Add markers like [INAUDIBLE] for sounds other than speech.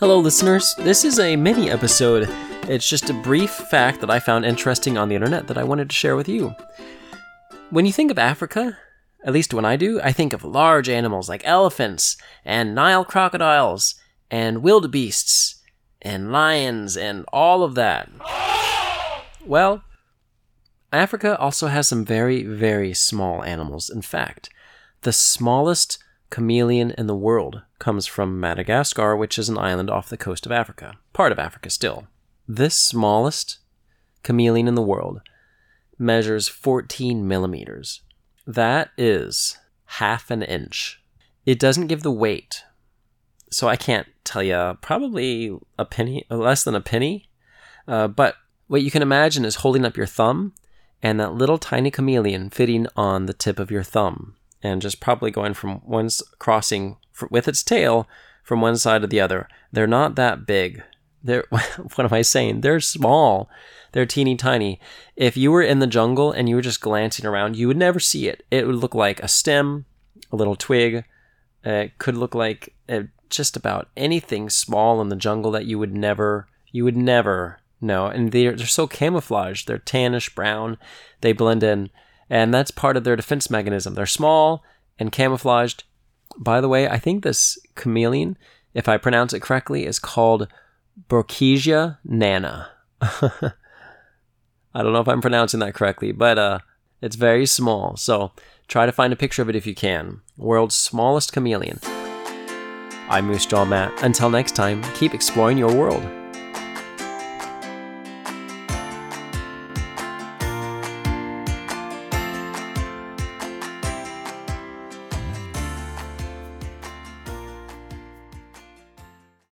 Hello, listeners. This is a mini episode. It's just a brief fact that I found interesting on the internet that I wanted to share with you. When you think of Africa, at least when I do, I think of large animals like elephants and Nile crocodiles and wildebeests and lions and all of that. Well, Africa also has some very, very small animals. In fact, the smallest chameleon in the world comes from Madagascar, which is an island off the coast of Africa, part of Africa still. This smallest chameleon in the world measures 14 millimeters. That is half an inch. It doesn't give the weight, so I can't tell you. Probably a penny, less than a penny. Uh, but what you can imagine is holding up your thumb and that little tiny chameleon fitting on the tip of your thumb and just probably going from one crossing with its tail from one side to the other. They're not that big. They're [LAUGHS] what am I saying? They're small. They're teeny tiny. If you were in the jungle and you were just glancing around, you would never see it. It would look like a stem, a little twig. It could look like uh, just about anything small in the jungle that you would never you would never know. And they're they're so camouflaged. They're tannish brown. They blend in. And that's part of their defense mechanism. They're small and camouflaged. By the way, I think this chameleon, if I pronounce it correctly, is called Brookesia nana. [LAUGHS] I don't know if I'm pronouncing that correctly, but uh, it's very small. So try to find a picture of it if you can. World's smallest chameleon. I'm Moosejaw Matt. Until next time, keep exploring your world.